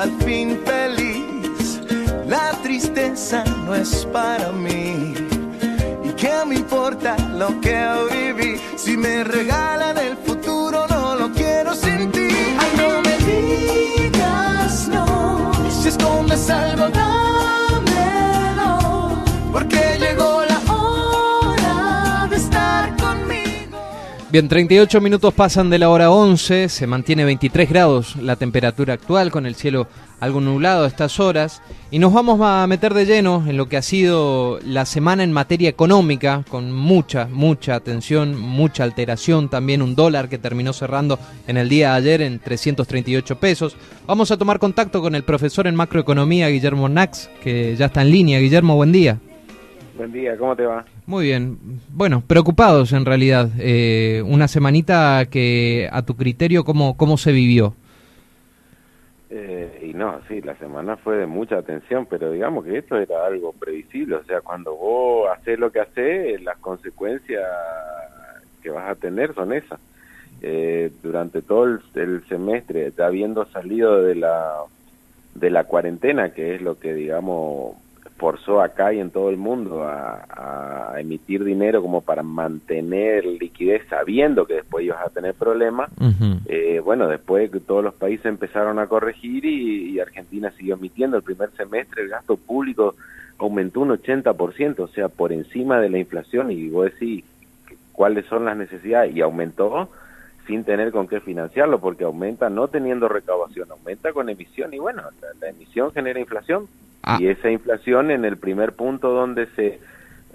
al fin feliz. La tristeza no es para mí. ¿Y qué me importa lo que viví? Si me regalan el futuro, no lo quiero sin ti. Ay, no me digas no. Si escondes algo, dámelo. Bien, 38 minutos pasan de la hora 11, se mantiene 23 grados la temperatura actual con el cielo algo nublado a estas horas y nos vamos a meter de lleno en lo que ha sido la semana en materia económica con mucha, mucha atención, mucha alteración, también un dólar que terminó cerrando en el día de ayer en 338 pesos. Vamos a tomar contacto con el profesor en macroeconomía Guillermo Nax, que ya está en línea. Guillermo, buen día. Buen día, ¿cómo te va? Muy bien. Bueno, preocupados en realidad. Eh, una semanita que a tu criterio, ¿cómo, cómo se vivió? Eh, y no, sí, la semana fue de mucha atención, pero digamos que esto era algo previsible, o sea, cuando vos haces lo que haces, las consecuencias que vas a tener son esas. Eh, durante todo el, el semestre, habiendo salido de la, de la cuarentena, que es lo que, digamos, forzó acá y en todo el mundo a, a, emitir dinero como para mantener liquidez sabiendo que después ibas a tener problemas, eh, bueno, después que todos los países empezaron a corregir y, y Argentina siguió emitiendo, el primer semestre el gasto público aumentó un 80%, o sea, por encima de la inflación. Y vos decís cuáles son las necesidades y aumentó sin tener con qué financiarlo, porque aumenta no teniendo recaudación, aumenta con emisión y bueno, la, la emisión genera inflación Ah. y esa inflación en el primer punto donde se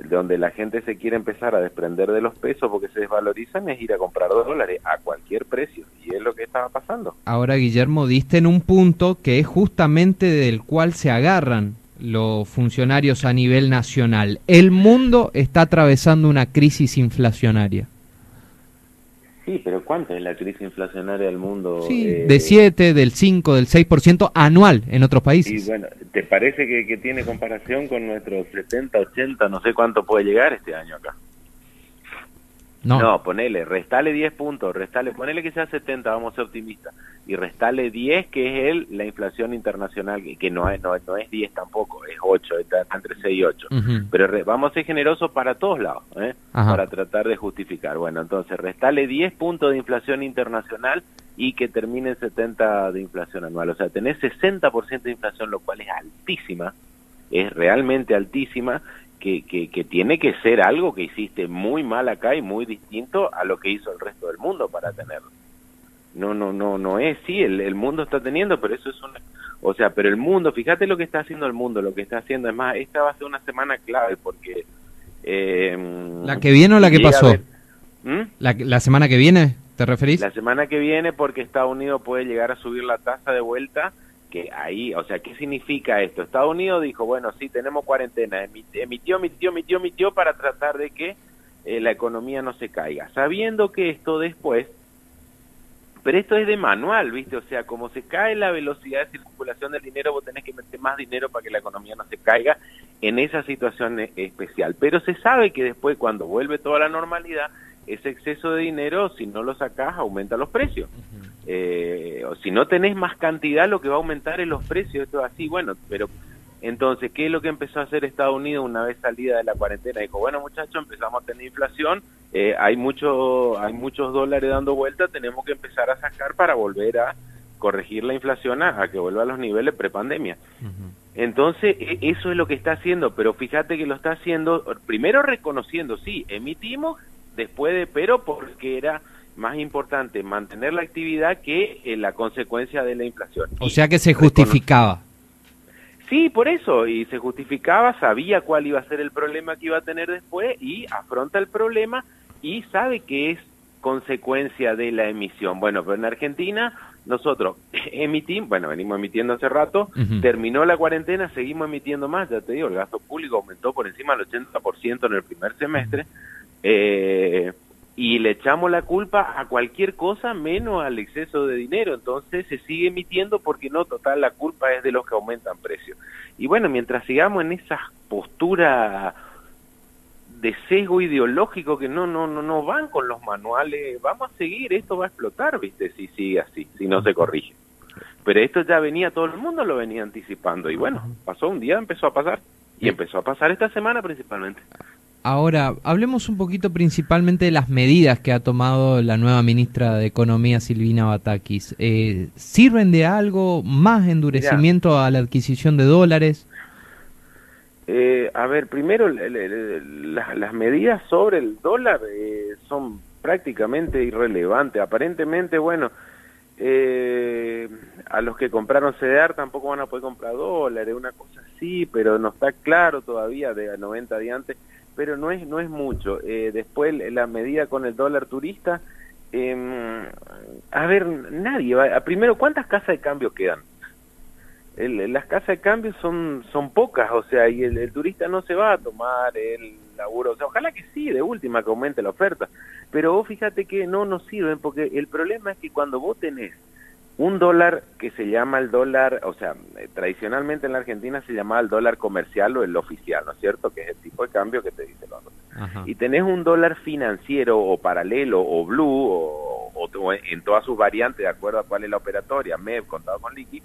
donde la gente se quiere empezar a desprender de los pesos porque se desvalorizan es ir a comprar dólares a cualquier precio y es lo que estaba pasando. Ahora, Guillermo, diste en un punto que es justamente del cual se agarran los funcionarios a nivel nacional. El mundo está atravesando una crisis inflacionaria. Sí, pero ¿cuánto es la crisis inflacionaria del mundo? Sí, Eh, de 7, del 5, del 6% anual en otros Y países. bueno, ¿te parece que, que tiene comparación con nuestros 70, 80, no sé cuánto puede llegar este año acá? No, No, ponele, restale 10 puntos, restale, ponele que sea 70, vamos a ser optimistas, y restale 10, que es el, la inflación internacional, que, que no, es, no, no es 10 tampoco, es 8, está, entre 6 y 8. Ujú. Pero re- vamos a ser generosos para todos lados, ¿eh? Para tratar de justificar. Bueno, entonces, restale 10 puntos de inflación internacional y que termine en 70 de inflación anual. O sea, tenés 60% de inflación, lo cual es altísima, es realmente altísima, que, que, que tiene que ser algo que hiciste muy mal acá y muy distinto a lo que hizo el resto del mundo para tenerlo. No, no, no, no es, sí, el, el mundo está teniendo, pero eso es una... O sea, pero el mundo, fíjate lo que está haciendo el mundo, lo que está haciendo, es más, esta va a ser una semana clave porque... Eh, ¿La que viene o la que pasó? ¿Mm? ¿La, la semana que viene, te referís? La semana que viene porque Estados Unidos puede llegar a subir la tasa de vuelta, que ahí, o sea, ¿qué significa esto? Estados Unidos dijo, bueno, sí, tenemos cuarentena, emi- emitió, emitió, emitió, emitió para tratar de que eh, la economía no se caiga, sabiendo que esto después, pero esto es de manual, ¿viste? O sea, como se cae la velocidad de circulación del dinero, vos tenés que meter más dinero para que la economía no se caiga en esa situación e- especial. Pero se sabe que después, cuando vuelve toda la normalidad, ese exceso de dinero, si no lo sacás, aumenta los precios. Eh, o si no tenés más cantidad, lo que va a aumentar es los precios. Esto es así, bueno, pero entonces, ¿qué es lo que empezó a hacer Estados Unidos una vez salida de la cuarentena? Dijo, bueno, muchachos, empezamos a tener inflación, eh, hay, mucho, hay muchos dólares dando vuelta, tenemos que empezar a sacar para volver a corregir la inflación a, a que vuelva a los niveles prepandemia. Ujú. Entonces, e- eso es lo que está haciendo, pero fíjate que lo está haciendo, primero reconociendo, sí, emitimos, después de, pero porque era más importante mantener la actividad que eh, la consecuencia de la inflación. O sea que se justificaba. Sí, por eso, y se justificaba, sabía cuál iba a ser el problema que iba a tener después y afronta el problema y sabe que es consecuencia de la emisión. Bueno, pero en Argentina nosotros emitimos, bueno, venimos emitiendo hace rato, terminó la cuarentena, seguimos emitiendo más, ya te digo, el gasto público aumentó por encima del 80% en el primer semestre, eh, y le echamos la culpa a cualquier cosa menos al exceso de dinero, entonces se sigue emitiendo porque no, total, la culpa es de los que aumentan precios. Y bueno, mientras sigamos en esa postura de sesgo ideológico que no no no no van con los manuales, vamos a seguir, esto va a explotar, ¿viste? Si sigue así, si no se corrige. Pero esto ya venía, todo el mundo lo venía anticipando y bueno, pasó un día, empezó a pasar y empezó a pasar esta semana principalmente. Ahora, hablemos un poquito principalmente de las medidas que ha tomado la nueva ministra de Economía, Silvina Batakis. Eh, ¿Sirven de algo más endurecimiento a la adquisición de dólares? Eh, a ver, primero, las medidas sobre el dólar eh, son prácticamente irrelevantes. Aparentemente, bueno, eh, a los que compraron CDR tampoco van a poder comprar dólares, una cosa así, pero no está claro todavía de 90 de antes pero no es no es mucho. Eh, después la medida con el dólar turista, eh, a ver, nadie va. Primero, ¿cuántas casas de cambio quedan? El, las casas de cambio son son pocas, o sea, y el, turista no se va a tomar el laburo. O sea, ojalá que sí, de última, que aumente la oferta. Pero vos fíjate que no nos sirven, porque el problema es que cuando vos tenés un dólar que se llama el dólar, o sea, eh, tradicionalmente en la Argentina se llamaba el dólar comercial o el oficial, ¿no es cierto? Que es el tipo de cambio que te dice el otro. Y tenés un dólar financiero o paralelo o blue o, en todas sus variantes, de acuerdo a cuál es la operatoria, MEV, contado con liqui,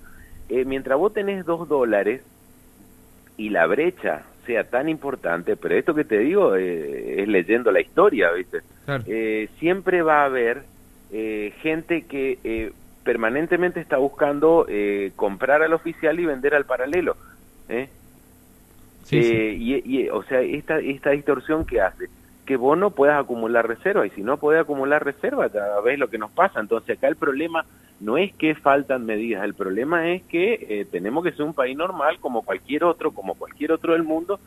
eh, mientras vos tenés dos dólares y la brecha sea tan importante, pero esto que te digo eh, es leyendo la historia, ¿viste? siempre va a haber gente que permanentemente está buscando eh, comprar al oficial y vender al paralelo. ¿eh? eh y, o sea, esta, esta distorsión que hace que vos no puedas acumular reserva y si no puedes acumular reserva ya ves lo que nos pasa. Entonces acá el problema no es que faltan medidas, el problema es que eh, tenemos que ser un país normal como cualquier otro, como cualquier otro del mundo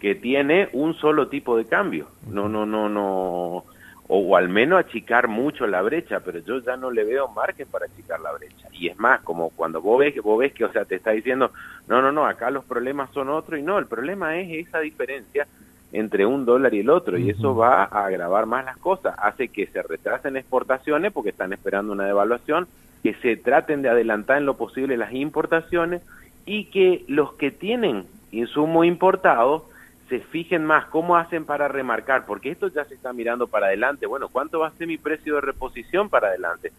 que tiene un solo tipo de cambio. No, no, no, no o, al menos achicar mucho la brecha, pero yo ya no le veo margen para achicar la brecha. Y es más, como cuando vos ves, vos ves que, o sea, te está diciendo, no, no, no, acá los problemas son otros, y no, el problema es esa diferencia entre un dólar y el otro, y eso va a agravar más las cosas, hace que se retrasen exportaciones porque están esperando una devaluación, que se traten de adelantar en lo posible las importaciones, y que los que tienen insumo importado, se fijen más cómo hacen para remarcar, porque esto ya se está mirando para adelante. Bueno, ¿cuánto va a ser mi precio de reposición para adelante?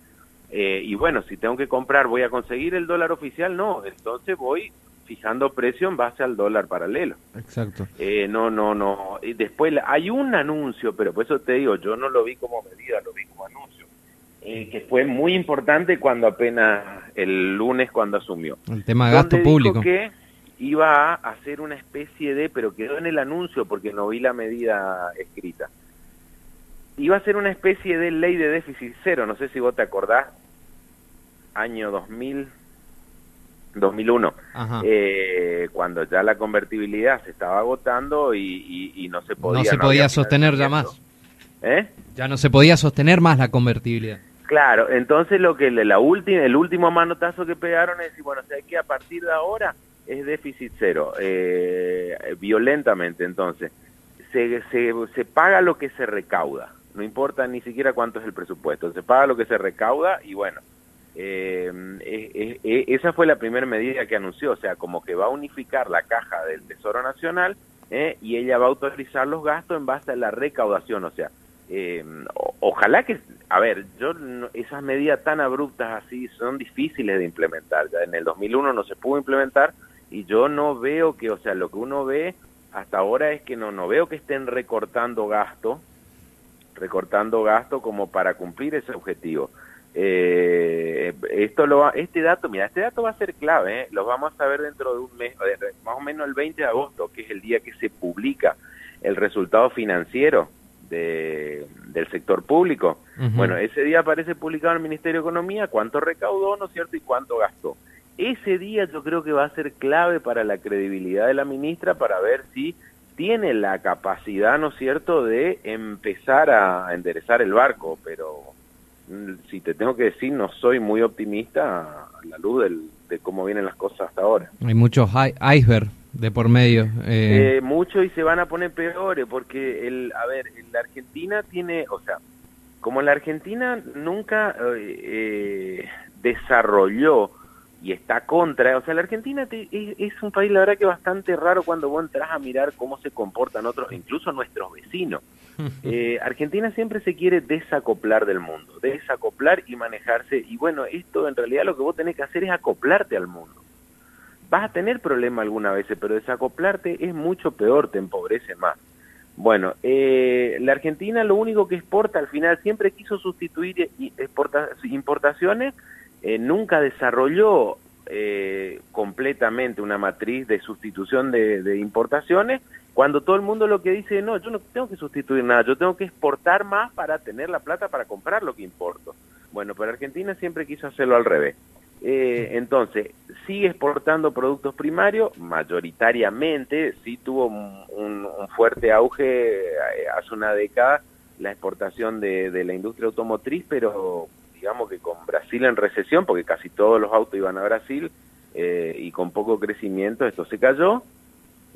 Eh, y bueno, si tengo que comprar, ¿voy a conseguir el dólar oficial? No, entonces voy fijando precio en base al dólar paralelo. Exacto. Eh, no, no, no. Y después hay un anuncio, pero por eso te digo, yo no lo vi como medida, lo vi como anuncio, eh, que fue muy importante cuando apenas el lunes cuando asumió. El tema de gasto público. Que, iba a hacer una especie de, pero quedó en el anuncio porque no vi la medida escrita, iba a ser una especie de ley de déficit cero, no sé si vos te acordás, año 2000, 2001, eh, cuando ya la convertibilidad se estaba agotando y, no se podía... No se podía sostener ya más. ¿Eh? Ya no se podía sostener más la convertibilidad. Claro, entonces lo que la última, el último manotazo que pegaron es decir, bueno, o sea, que a partir de ahora es déficit cero, eh, violentamente entonces. Se, se, paga lo que se recauda, no importa ni siquiera cuánto es el presupuesto, se paga lo que se recauda y bueno, eh, esa fue la primera medida que anunció, o sea, como que va a unificar la caja del Tesoro Nacional eh, y ella va a autorizar los gastos en base a la recaudación, o sea, ojalá que, a ver, yo esas medidas tan abruptas así son difíciles de implementar, ya en el 2001 no se pudo implementar, y yo no veo que, o sea, lo que uno ve hasta ahora es que no, no veo que estén recortando gasto, recortando gasto como para cumplir ese objetivo. Eh, esto lo va, este dato, mira, este dato va a ser clave, ¿eh? lo vamos a saber dentro de un mes, más o menos el 20 de agosto, que es el día que se publica el resultado financiero de, del sector público. Bueno, ese día aparece publicado en el Ministerio de Economía cuánto recaudó, ¿no es cierto?, y cuánto gastó ese día yo creo que va a ser clave para la credibilidad de la ministra para ver si tiene la capacidad, ¿no es cierto?, de empezar a enderezar el barco, pero mm, si te tengo que decir, no soy muy optimista a la luz de cómo vienen las cosas hasta ahora. Hay muchos iceberg de por medio. Eh. Eh, muchos y se van a poner peores, porque, el, a ver, la Argentina tiene, o sea, como la Argentina nunca eh, desarrolló y está contra, o sea, la Argentina es, un país, la verdad, que bastante raro cuando vos entras a mirar cómo se comportan otros, incluso nuestros vecinos. Eh, Argentina siempre se quiere desacoplar del mundo, desacoplar y manejarse. Y bueno, esto en realidad lo que vos tenés que hacer es acoplarte al mundo. Vas a tener problemas alguna vez, pero desacoplarte es mucho peor, te empobrece más. Bueno, eh, la Argentina lo único que exporta al final siempre quiso sustituir importaciones, eh, nunca desarrolló eh, completamente una matriz de sustitución de, importaciones, cuando todo el mundo lo que dice, no, yo no tengo que sustituir nada, yo tengo que exportar más para tener la plata para comprar lo que importo. Bueno, pero Argentina siempre quiso hacerlo al revés. Eh, entonces, sigue exportando productos primarios, mayoritariamente, sí tuvo un, fuerte auge eh, hace una década la exportación de, de, la industria automotriz, pero digamos que con Brasil en recesión, porque casi todos los autos iban a Brasil, eh, y con poco crecimiento esto se cayó.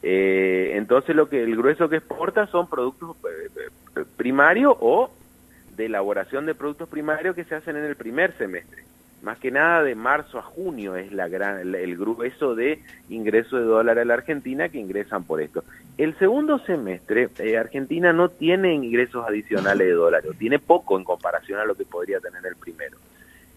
entonces lo que el grueso que exporta son productos primarios o de elaboración de productos primarios que se hacen en el primer semestre más que nada de marzo a junio es la gran, el, grueso de ingreso de dólar a la Argentina que ingresan por esto. El segundo semestre, eh, Argentina no tiene ingresos adicionales de dólares, tiene poco en comparación a lo que podría tener el primero.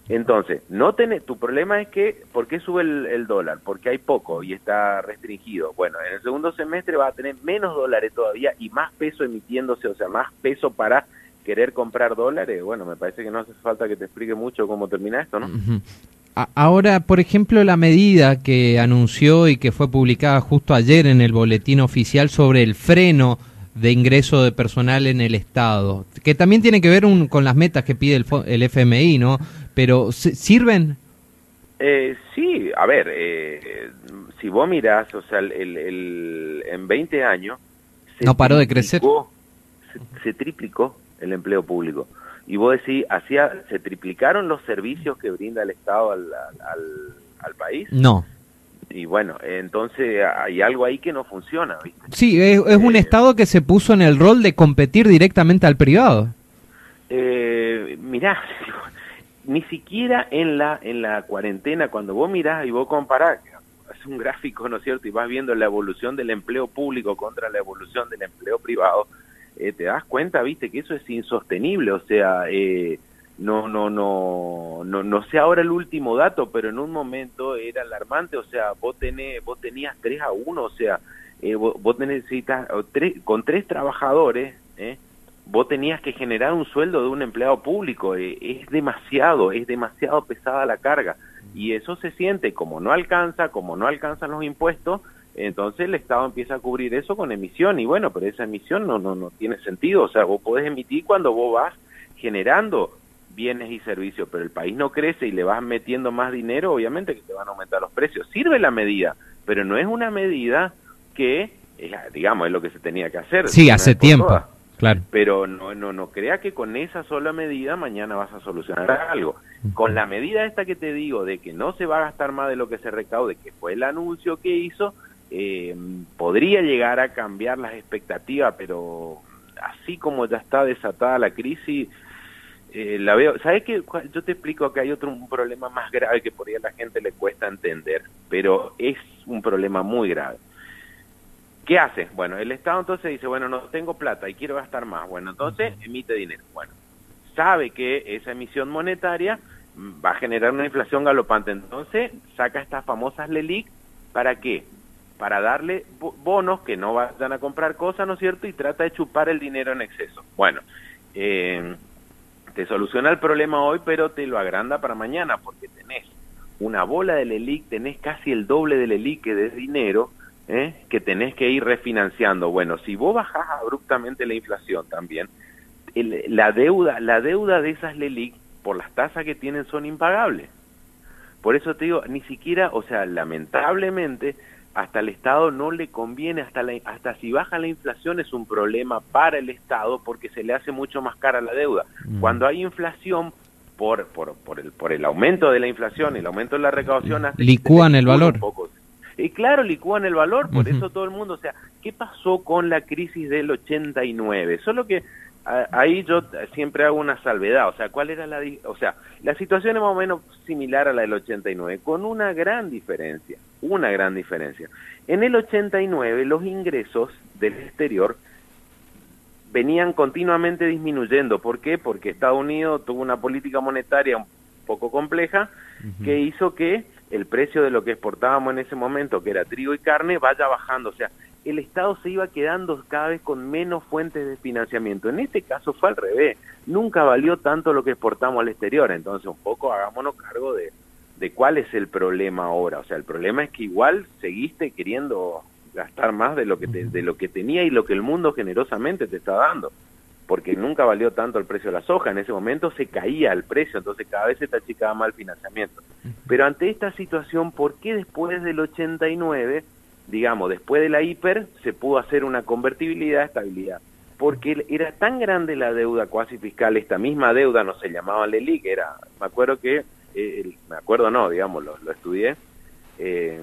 Entonces, no tiene, tu problema es que, ¿por qué sube el, el, dólar? Porque hay poco y está restringido. Bueno, en el segundo semestre va a tener menos dólares todavía y más peso emitiéndose, o sea, más peso para querer comprar dólares, bueno, me parece que no hace falta que te explique mucho cómo termina esto, ¿no? Ahora, por ejemplo, la medida que anunció y que fue publicada justo ayer en el boletín oficial sobre el freno de ingreso de personal en el Estado, que también tiene que ver con las metas que pide el, el FMI, ¿no? Pero, ¿sirven? Eh, sí, a ver, eh, si vos mirás, o sea, el, en 20 años... no paró de crecer. se triplicó el empleo público. Y vos decís, hacía, ¿se triplicaron los servicios que brinda el Estado al, al, país? No. Y bueno, entonces hay algo ahí que no funciona, ¿viste? Sí, es, un eh, Estado que se puso en el rol de competir directamente al privado. Eh, mirá, ni siquiera en la, en la cuarentena, cuando vos mirás y vos comparás, es un gráfico, ¿no es cierto? Y vas viendo la evolución del empleo público contra la evolución del empleo privado, eh, te das cuenta, viste, que eso es insostenible, o sea, eh, no, no, no, no, no sé ahora el último dato, pero en un momento era alarmante, o sea, vos tenés, vos tenías 3 a 1, o sea, eh, vos, vos, necesitas, con tres trabajadores, eh, vos tenías que generar un sueldo de un empleado público, es demasiado, es demasiado pesada la carga, y eso se siente, como no alcanza, como no alcanzan los impuestos, entonces el Estado empieza a cubrir eso con emisión y bueno, pero esa emisión no, no, no tiene sentido, o sea, vos podés emitir cuando vos vas generando bienes y servicios, pero el país no crece y le vas metiendo más dinero, obviamente que te van a aumentar los precios. Sirve la medida, pero no es una medida que, digamos, es lo que se tenía que hacer. Sí, hace tiempo. Claro. Pero no, no, no crea que con esa sola medida mañana vas a solucionar algo. Con la medida esta que te digo de que no se va a gastar más de lo que se recaude, que fue el anuncio que hizo, eh, podría llegar a cambiar las expectativas, pero así como ya está desatada la crisis, eh, la veo. ¿Sabes qué? Yo te explico que hay otro un problema más grave que por ahí a la gente le cuesta entender, pero es un problema muy grave. ¿Qué hace? Bueno, el Estado entonces dice, bueno, no tengo plata y quiero gastar más. Bueno, entonces emite dinero. Bueno, sabe que esa emisión monetaria va a generar una inflación galopante. Entonces saca estas famosas LELIC. ¿Para qué? Para darle bonos que no vayan a comprar cosas, ¿no es cierto? Y trata de chupar el dinero en exceso. Bueno, eh, te soluciona el problema hoy, pero te lo agranda para mañana, porque tenés una bola del ELIC, tenés casi el doble del ELIC que de dinero, ¿eh? que tenés que ir refinanciando. Bueno, si vos bajás abruptamente la inflación también, la deuda, la deuda de esas LELIC por las tasas que tienen son impagables. Por eso te digo, ni siquiera, o sea, lamentablemente hasta el Estado no le conviene, hasta, hasta si baja la inflación es un problema para el Estado porque se le hace mucho más cara la deuda. Mm. Cuando hay inflación, por, por, por, el, por el aumento de la inflación y el aumento de la recaudación... Licúan el valor. Y claro, licúan el valor, por eso todo el mundo, o sea, ¿qué pasó con la crisis del 89? Solo que ahí yo siempre hago una salvedad, o sea, ¿cuál era la, o sea, la situación es más o menos similar a la del 89, con una gran diferencia, una gran diferencia. En el 89 los ingresos del exterior venían continuamente disminuyendo. ¿Por qué? Porque Estados Unidos tuvo una política monetaria un poco compleja que hizo que el precio de lo que exportábamos en ese momento, que era trigo y carne, vaya bajando. O sea, el Estado se iba quedando cada vez con menos fuentes de financiamiento. En este caso fue al revés. Nunca valió tanto lo que exportamos al exterior. Entonces, un poco hagámonos cargo de, de cuál es el problema ahora. O sea, el problema es que igual seguiste queriendo gastar más de lo que de lo que tenía y lo que el mundo generosamente te está dando porque nunca valió tanto el precio de la soja, en ese momento se caía el precio, entonces cada vez se te achicaba más el financiamiento. Pero ante esta situación, ¿por qué después del 89, digamos, después de la hiper, se pudo hacer una convertibilidad de estabilidad? Porque era tan grande la deuda cuasi fiscal, esta misma deuda no se llamaba LELIC, era, me acuerdo que, eh, me acuerdo no, digamos, lo, estudié, eh,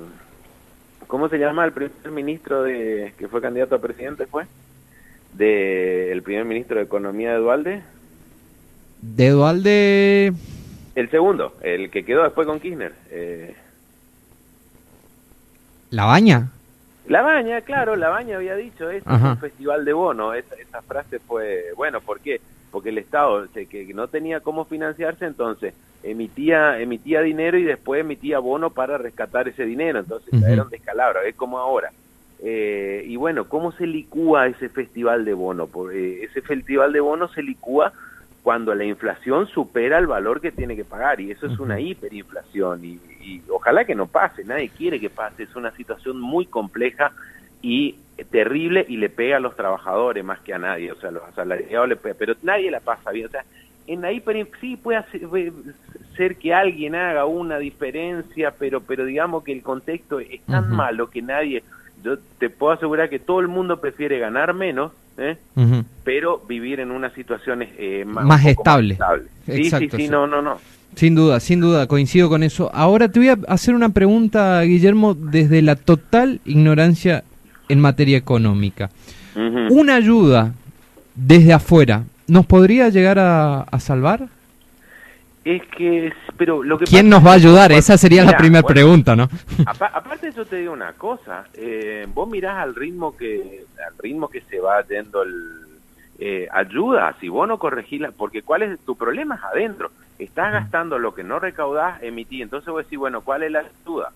¿cómo se llama el primer ministro de que fue candidato a presidente? ¿Fue? del primer ministro de Economía de Dualde. ¿De Dualde? El segundo, el que quedó después con Kirchner. Eh... ¿La Baña? La Baña, claro, La Baña había dicho, es un festival de bono, esa, esa, frase fue, bueno, ¿por qué? Porque el Estado que no tenía cómo financiarse, entonces emitía emitía dinero y después emitía bono para rescatar ese dinero, entonces era un descalabro, es como ahora eh, y bueno, ¿cómo se licúa ese festival de bono? Eh, ese festival de bono se licúa cuando la inflación supera el valor que tiene que pagar y eso es una hiperinflación y, ojalá que no pase, nadie quiere que pase, es una situación muy compleja y terrible y le pega a los trabajadores más que a nadie, o sea, los asalariados le pega, pero nadie la pasa bien, o sea, en la hiper sí puede ser que alguien haga una diferencia, pero pero digamos que el contexto es tan malo que nadie yo te puedo asegurar que todo el mundo prefiere ganar menos, ¿eh? pero vivir en una situación eh, más, estable. Sí, sí, sí, no, no, no. Sin duda, sin duda, coincido con eso. Ahora te voy a hacer una pregunta, Guillermo, desde la total ignorancia en materia económica. ¿Una ayuda desde afuera nos podría llegar a salvar? Es que, pero lo que ¿Quién nos va a ayudar? Esa sería la primera pregunta, ¿no? aparte yo te digo una cosa, eh, vos mirás al ritmo que, al ritmo que se va yendo el, eh, ayuda, si vos no corregís, porque ¿cuál es tu problema? Es adentro, estás gastando lo que no recaudás, emití, entonces vos decís, bueno, ¿cuál es la ayuda?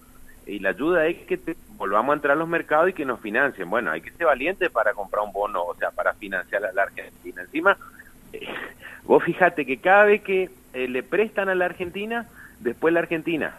Y la ayuda es que volvamos a entrar a los mercados y que nos financien. Bueno, hay que ser valiente para comprar un bono, o sea, para financiar a la Argentina. Encima, eh, vos fíjate que cada vez que eh, le prestan a la Argentina, después la Argentina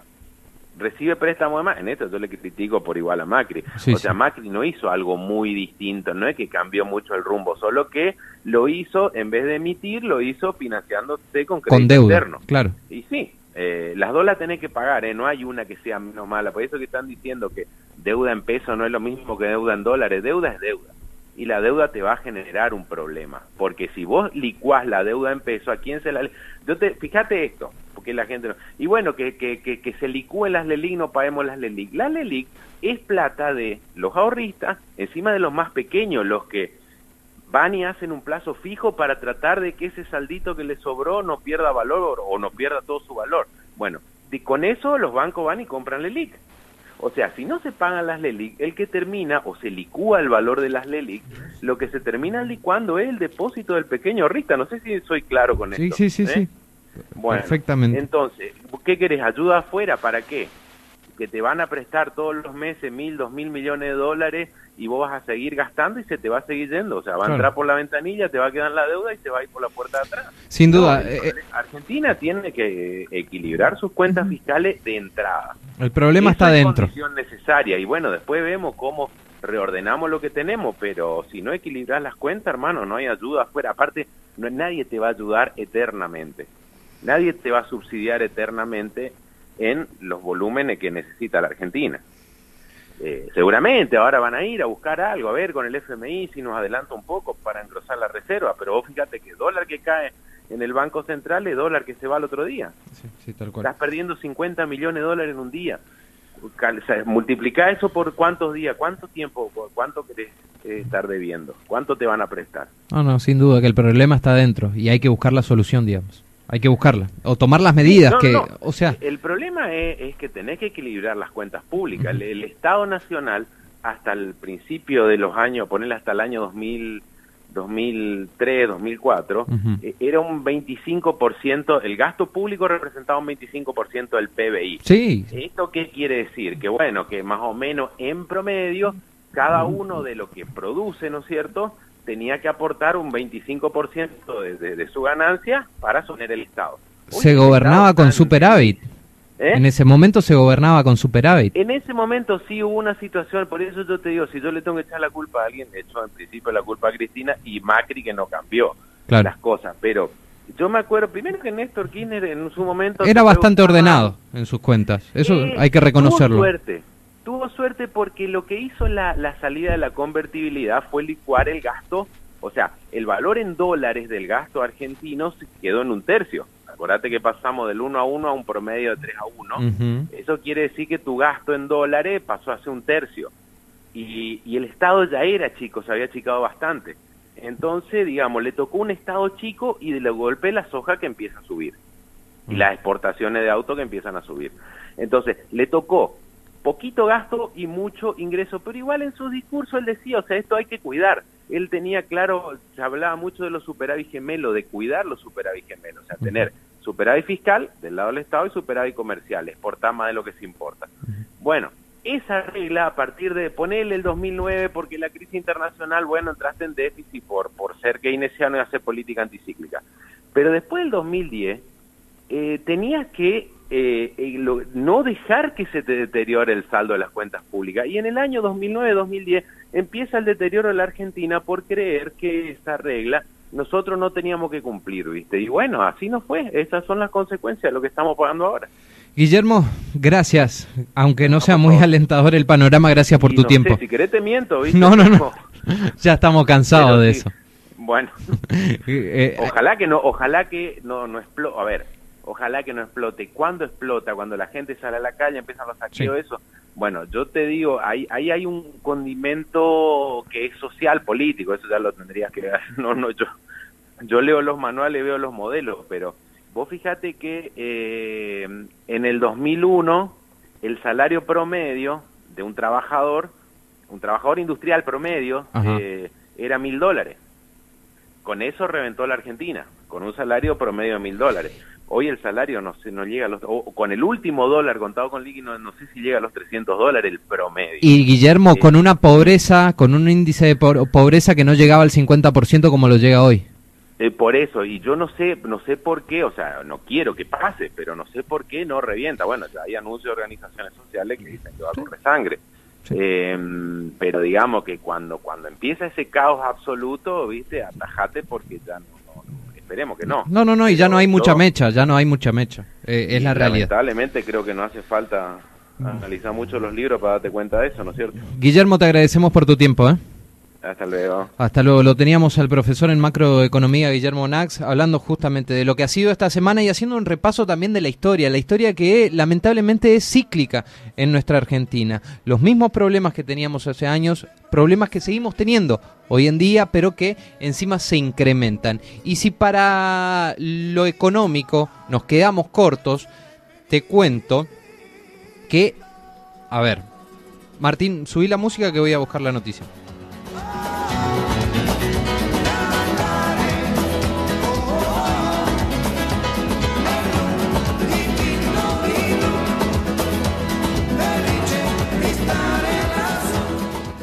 recibe préstamo de. En esto yo le critico por igual a Macri. o sea, Macri no hizo algo muy distinto, no es que cambió mucho el rumbo, solo que lo hizo, en vez de emitir, lo hizo financiándose con crédito interno. Claro. Y sí, eh, las dos las tenés que pagar, ¿eh? no hay una que sea menos mala. Por eso que están diciendo que deuda en peso no es lo mismo que deuda en dólares. Deuda es deuda y la deuda te va a generar un problema, porque si vos licuás la deuda en peso, ¿a quién se la... Yo te, fíjate esto, porque la gente no... Y bueno, que, que, que, se licúen las LELIC, no paguemos las LELIC. La LELIC es plata de los ahorristas, encima de los más pequeños, los que van y hacen un plazo fijo para tratar de que ese saldito que les sobró no pierda valor o, no pierda todo su valor. Bueno, y con eso los bancos van y compran LELIC. O sea, si no se pagan las LELIC, el que termina o se licúa el valor de las LELIC, lo que se termina licuando es el depósito del pequeño Rita. No sé si soy claro con esto. Sí, sí, sí, ¿eh? sí. Bueno, Perfectamente. Entonces, ¿qué querés? ¿Ayuda afuera? ¿Para qué? Que te van a prestar todos los meses mil, dos mil millones de dólares y vos vas a seguir gastando y se te va a seguir yendo. O sea, va a entrar por la ventanilla, te va a quedar la deuda y se va a ir por la puerta de atrás. Sin duda. Eh, eh, Argentina tiene que equilibrar sus cuentas fiscales de entrada. El problema está dentro. Es necesaria y bueno, después vemos cómo reordenamos lo que tenemos, pero si no equilibras las cuentas, hermano, no hay ayuda afuera. Aparte, no, nadie te va a ayudar eternamente. Nadie te va a subsidiar eternamente en los volúmenes que necesita la Argentina. Eh, seguramente ahora van a ir a buscar algo, a ver con el FMI si nos adelanta un poco para engrosar la reserva, pero vos fíjate que dólar que cae en el Banco Central es dólar que se va al otro día. Estás perdiendo 50 millones de dólares en un día. multiplica eso por cuántos días, cuánto tiempo, cuánto querés eh, estar debiendo, cuánto te van a prestar. No, no, sin duda que el problema está dentro y hay que buscar la solución, digamos. Hay que buscarla. O tomar las medidas que, o sea... El problema es, que tenés que equilibrar las cuentas públicas. el, Estado Nacional, hasta el principio de los años, ponerle hasta el año 2000, 2003, 2004, Ujú. eh, era un 25%, el gasto público representaba un 25% del PBI. Sí, ¿Esto qué quiere decir? Que bueno, que más o menos en promedio, cada uno de lo que produce, ¿no es cierto?, tenía que aportar un 25% de, de, de su ganancia para sostener el Estado. Se gobernaba Estado con superávit. ¿Eh? En ese momento se gobernaba con superávit. En ese momento sí hubo una situación, por eso yo te digo, si yo le tengo que echar la culpa a alguien, le echo en principio la culpa a Cristina y Macri que no cambió Claro. las cosas, pero yo me acuerdo primero que Néstor Kirchner en su momento... Era bastante ordenado en sus cuentas. Eso Eh, hay que reconocerlo. Tuvo suerte, tuvo suerte porque lo que hizo la, la salida de la convertibilidad fue licuar el gasto, o sea, el valor en dólares del gasto argentino se quedó en un tercio. Acordate que pasamos del 1 a 1 a un promedio de 3 a 1. Ujú. Eso quiere decir que tu gasto en dólares pasó a ser un tercio. Y, y el Estado ya era chico, se había achicado bastante. Entonces, digamos, le tocó un Estado chico y de golpe la soja que empieza a subir. Y Mm. las exportaciones de auto que empiezan a subir. Entonces, le tocó poquito gasto y mucho ingreso, pero igual en su discurso él decía, o sea, esto hay que cuidar. Él tenía claro, se hablaba mucho de los superávit gemelos, de cuidar los superávit gemelos, o sea, tener superávit fiscal del lado del Estado y superávit comercial, exportar más de lo que se importa. Bueno, esa regla a partir de ponerle el 2009 porque la crisis internacional, bueno, entraste en déficit por, por ser keynesiano y hacer política anticíclica. Pero después del 2010 eh, tenías que eh, eh, lo- no dejar que se te deteriore el saldo de las cuentas públicas. Y en el año 2009-2010 empieza el deterioro de la Argentina por creer que esa regla nosotros no teníamos que cumplir, ¿viste? Y bueno, así no fue. Esas son las consecuencias de lo que estamos pagando ahora. Guillermo, gracias. Aunque no sea muy alentador el panorama, gracias por Y tu no tiempo. sé, si querés te miento, ¿viste? No, no, no. Ya estamos cansados pero de sí. eso. Bueno, Eh, ojalá que no, ojalá que no, no explote. A ver, ojalá que no explote. ¿Cuándo explota? Cuando la gente sale a la calle, empiezan los saqueos, Sí. eso. Bueno, yo te digo, ahí, ahí hay un condimento que es social, político, eso ya lo tendrías que ver. No, no, yo, yo leo los manuales, veo los modelos, pero vos fíjate que eh, en el 2001 el salario promedio de un trabajador, un trabajador industrial promedio, eh, era mil dólares. Con eso reventó la Argentina, con un salario promedio de mil dólares. Hoy el salario no sé, no llega a los, o con el último dólar contado con líquido, no, no sé si llega a los 300 dólares el promedio. y Guillermo, Sí. con una pobreza, con un índice de po- pobreza que no llegaba al 50% como lo llega hoy. Eh, por eso, y yo no sé, no sé por qué, o sea, no quiero que pase, pero no sé por qué no revienta. Bueno, ya hay anuncios de organizaciones sociales que dicen que va a correr sangre. Sí. Eh, pero digamos que cuando cuando empieza ese caos absoluto, viste, atajate porque ya no, no- no- esperemos que no. No, no, no, y ya no hay mucha mecha, ya no hay mucha mecha. Eh, es la realidad. Lamentablemente creo que no hace falta analizar mucho los libros para darte cuenta de eso, ¿no es cierto? Guillermo, te agradecemos por tu tiempo, ¿eh? Hasta luego. Hasta luego. Lo teníamos al profesor en macroeconomía, Guillermo Nax, hablando justamente de lo que ha sido esta semana y haciendo un repaso también de la historia, la historia que lamentablemente es cíclica en nuestra Argentina. Los mismos problemas que teníamos hace años, problemas que seguimos teniendo hoy en día, pero que encima se incrementan. Y si para lo económico nos quedamos cortos, te cuento que, a ver, Martín, subí la música que voy a buscar la noticia.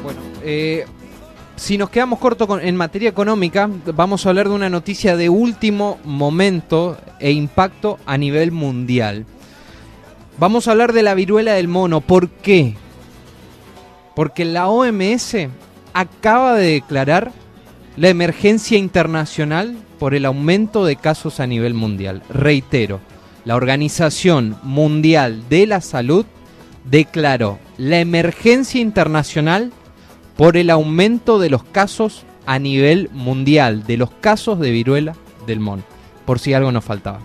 Bueno, eh, si nos quedamos cortos con- en materia económica, vamos a hablar de una noticia de último momento e impacto a nivel mundial. Vamos a hablar de la viruela del mono. ¿Por qué? Porque la OMS acaba de declarar la emergencia internacional por el aumento de casos a nivel mundial. Reitero, la Organización Mundial de la Salud declaró la emergencia internacional por el aumento de los casos a nivel mundial, de los casos de viruela del mono, por si algo nos faltaba.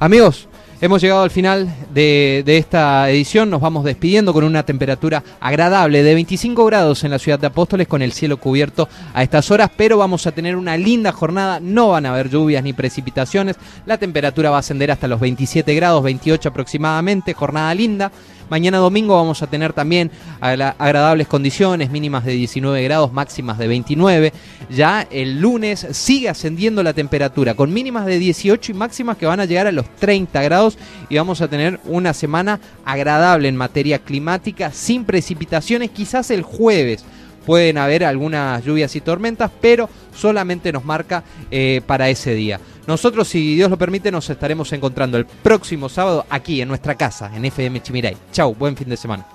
Amigos, hemos llegado al final de, de esta edición, nos vamos despidiendo con una temperatura agradable de 25 grados en la ciudad de Apóstoles con el cielo cubierto a estas horas, pero vamos a tener una linda jornada, no van a haber lluvias ni precipitaciones, la temperatura va a ascender hasta los 27 grados, 28 aproximadamente, jornada linda. Mañana domingo vamos a tener también agradables condiciones, mínimas de 19 grados, máximas de 29. Ya el lunes sigue ascendiendo la temperatura con mínimas de 18 y máximas que van a llegar a los 30 grados y vamos a tener una semana agradable en materia climática sin precipitaciones, quizás el jueves pueden haber algunas lluvias y tormentas, pero solamente nos marca eh, para ese día. Nosotros, si Dios lo permite, nos estaremos encontrando el próximo sábado aquí en nuestra casa, en FM Chimiray. Chau, buen fin de semana.